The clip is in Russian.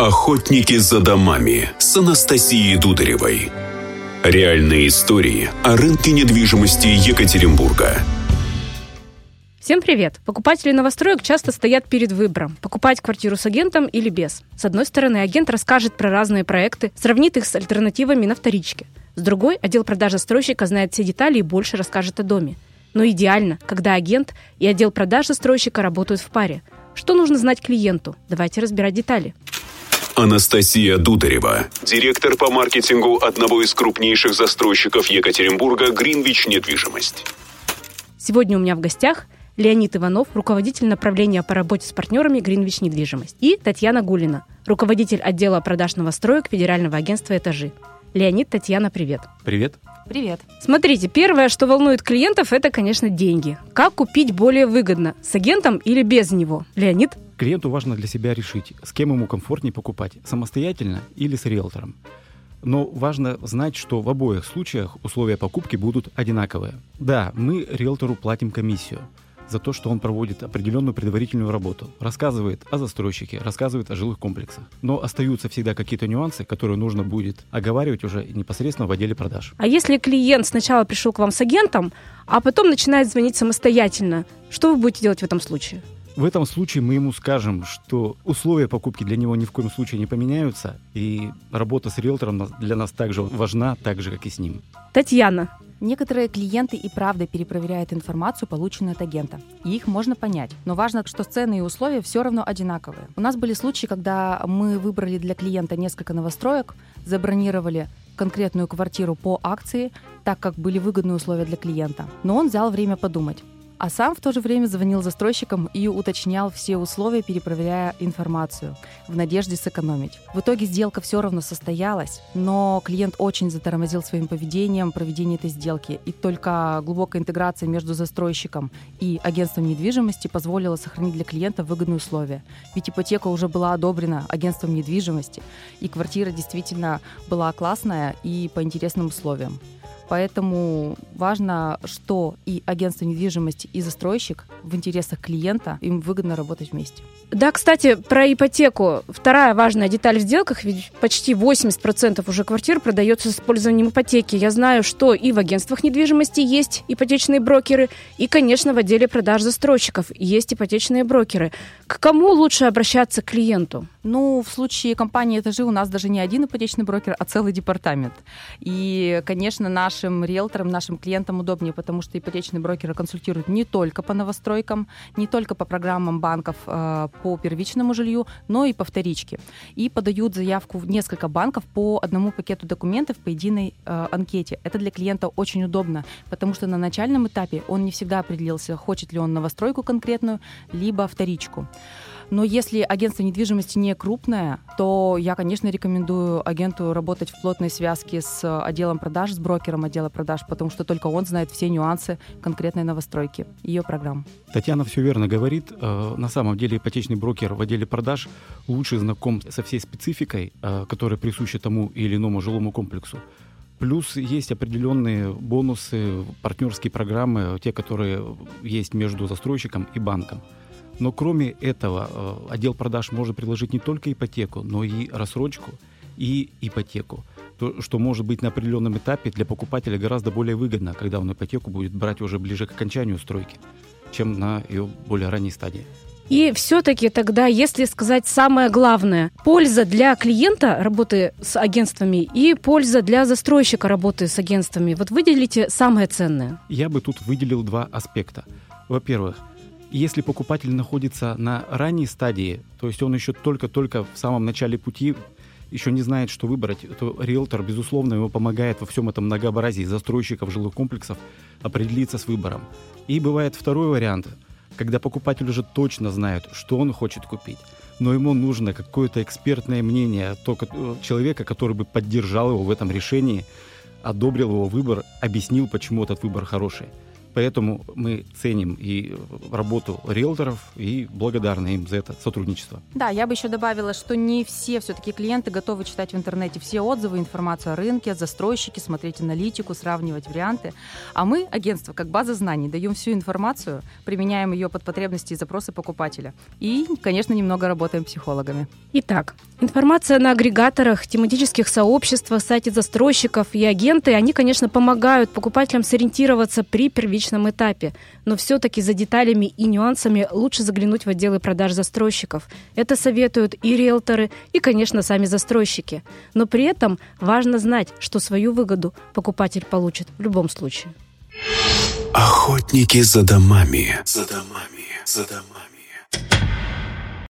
Охотники за домами с Анастасией Дударевой. Реальные истории о рынке недвижимости Екатеринбурга. Всем привет! Покупатели новостроек часто стоят перед выбором, покупать квартиру с агентом или без. С одной стороны, агент расскажет про разные проекты, сравнит их с альтернативами на вторичке. С другой, отдел продажи застройщика знает все детали и больше расскажет о доме. Но идеально, когда агент и отдел продаж застройщика работают в паре. Что нужно знать клиенту? Давайте разбирать детали. Анастасия Дударева, директор по маркетингу одного из крупнейших застройщиков Екатеринбурга «Гринвич Недвижимость». Сегодня у меня в гостях Леонид Иванов, руководитель направления по работе с партнерами «Гринвич Недвижимость», и Татьяна Гулина, руководитель отдела продаж новостроек Федерального агентства «Этажи». Леонид, Татьяна, привет. Привет. Привет. Смотрите, первое, что волнует клиентов, это, конечно, деньги. Как купить более выгодно, с агентом или без него? Леонид? Клиенту важно для себя решить, с кем ему комфортнее покупать, самостоятельно или с риэлтором. Но важно знать, что в обоих случаях условия покупки будут одинаковые. Да, мы риэлтору платим комиссию – за то, что он проводит определенную предварительную работу, рассказывает о застройщике, рассказывает о жилых комплексах. Но остаются всегда какие-то нюансы, которые нужно будет оговаривать уже непосредственно в отделе продаж. А если клиент сначала пришел к вам с агентом, а потом начинает звонить самостоятельно, что вы будете делать в этом случае? В этом случае мы ему скажем, что условия покупки для него ни в коем случае не поменяются, и работа с риэлтором для нас также важна, так же, как и с ним. Татьяна, Некоторые клиенты и правда перепроверяют информацию, полученную от агента. И их можно понять. Но важно, что цены и условия все равно одинаковые. У нас были случаи, когда мы выбрали для клиента несколько новостроек, забронировали конкретную квартиру по акции, так как были выгодные условия для клиента. Но он взял время подумать а сам в то же время звонил застройщикам и уточнял все условия, перепроверяя информацию, в надежде сэкономить. В итоге сделка все равно состоялась, но клиент очень затормозил своим поведением проведение этой сделки, и только глубокая интеграция между застройщиком и агентством недвижимости позволила сохранить для клиента выгодные условия. Ведь ипотека уже была одобрена агентством недвижимости, и квартира действительно была классная и по интересным условиям. Поэтому важно, что и агентство недвижимости, и застройщик в интересах клиента, им выгодно работать вместе. Да, кстати, про ипотеку. Вторая важная деталь в сделках, ведь почти 80% уже квартир продается с использованием ипотеки. Я знаю, что и в агентствах недвижимости есть ипотечные брокеры, и, конечно, в отделе продаж застройщиков есть ипотечные брокеры. К кому лучше обращаться клиенту? Ну, в случае компании «Этажи» у нас даже не один ипотечный брокер, а целый департамент. И, конечно, нашим риэлторам, нашим клиентам удобнее, потому что ипотечные брокеры консультируют не только по новостройкам, не только по программам банков э, по первичному жилью, но и по вторичке. И подают заявку в несколько банков по одному пакету документов по единой э, анкете. Это для клиента очень удобно, потому что на начальном этапе он не всегда определился, хочет ли он новостройку конкретную, либо вторичку. Но если агентство недвижимости не крупное, то я, конечно, рекомендую агенту работать в плотной связке с отделом продаж, с брокером отдела продаж, потому что только он знает все нюансы конкретной новостройки, ее программ. Татьяна все верно говорит. Э, на самом деле ипотечный брокер в отделе продаж лучше знаком со всей спецификой, э, которая присуща тому или иному жилому комплексу. Плюс есть определенные бонусы, партнерские программы, те, которые есть между застройщиком и банком. Но кроме этого, э, отдел продаж может предложить не только ипотеку, но и рассрочку и ипотеку. То, что может быть на определенном этапе для покупателя гораздо более выгодно, когда он ипотеку будет брать уже ближе к окончанию стройки, чем на ее более ранней стадии. И все-таки тогда, если сказать самое главное, польза для клиента работы с агентствами и польза для застройщика работы с агентствами, вот выделите самое ценное. Я бы тут выделил два аспекта. Во-первых, если покупатель находится на ранней стадии, то есть он еще только-только в самом начале пути, еще не знает, что выбрать, то риэлтор, безусловно, ему помогает во всем этом многообразии застройщиков жилых комплексов определиться с выбором. И бывает второй вариант, когда покупатель уже точно знает, что он хочет купить, но ему нужно какое-то экспертное мнение только э, человека, который бы поддержал его в этом решении, одобрил его выбор, объяснил, почему этот выбор хороший. Поэтому мы ценим и работу риэлторов и благодарны им за это сотрудничество. Да, я бы еще добавила, что не все все-таки клиенты готовы читать в интернете все отзывы, информацию о рынке, застройщики, смотреть аналитику, сравнивать варианты. А мы, агентство, как база знаний, даем всю информацию, применяем ее под потребности и запросы покупателя. И, конечно, немного работаем психологами. Итак, информация на агрегаторах, тематических сообществах, сайте застройщиков и агенты, они, конечно, помогают покупателям сориентироваться при первичном этапе. Но все-таки за деталями и нюансами лучше заглянуть в отделы продаж застройщиков. Это советуют и риэлторы, и, конечно, сами застройщики. Но при этом важно знать, что свою выгоду покупатель получит в любом случае. Охотники за домами. За домами. За домами.